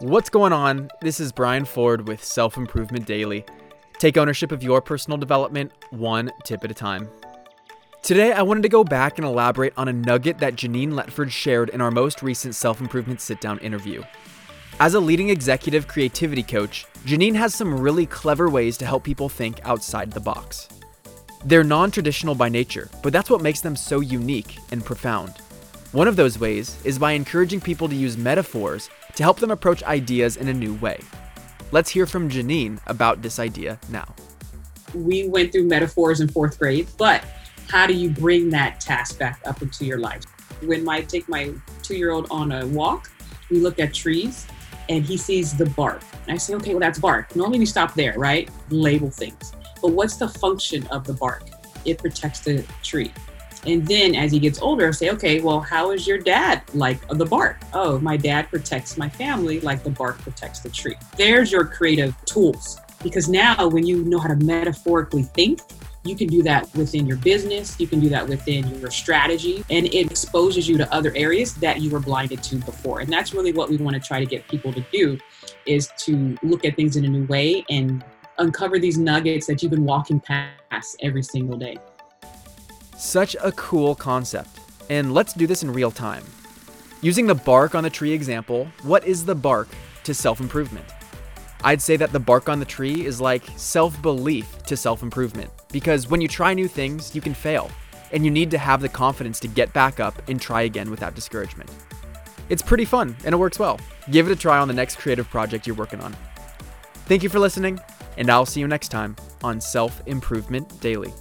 What's going on? This is Brian Ford with Self Improvement Daily. Take ownership of your personal development one tip at a time. Today, I wanted to go back and elaborate on a nugget that Janine Letford shared in our most recent self improvement sit down interview. As a leading executive creativity coach, Janine has some really clever ways to help people think outside the box. They're non traditional by nature, but that's what makes them so unique and profound. One of those ways is by encouraging people to use metaphors to help them approach ideas in a new way. Let's hear from Janine about this idea now. We went through metaphors in fourth grade, but how do you bring that task back up into your life? When I take my two year old on a walk, we look at trees and he sees the bark. And I say, okay, well, that's bark. Normally we stop there, right? Label things. But what's the function of the bark? It protects the tree. And then as he gets older, say, okay, well, how is your dad like the bark? Oh, my dad protects my family like the bark protects the tree. There's your creative tools. Because now, when you know how to metaphorically think, you can do that within your business, you can do that within your strategy, and it exposes you to other areas that you were blinded to before. And that's really what we want to try to get people to do is to look at things in a new way and uncover these nuggets that you've been walking past every single day. Such a cool concept. And let's do this in real time. Using the bark on the tree example, what is the bark to self improvement? I'd say that the bark on the tree is like self belief to self improvement, because when you try new things, you can fail, and you need to have the confidence to get back up and try again without discouragement. It's pretty fun, and it works well. Give it a try on the next creative project you're working on. Thank you for listening, and I'll see you next time on Self Improvement Daily.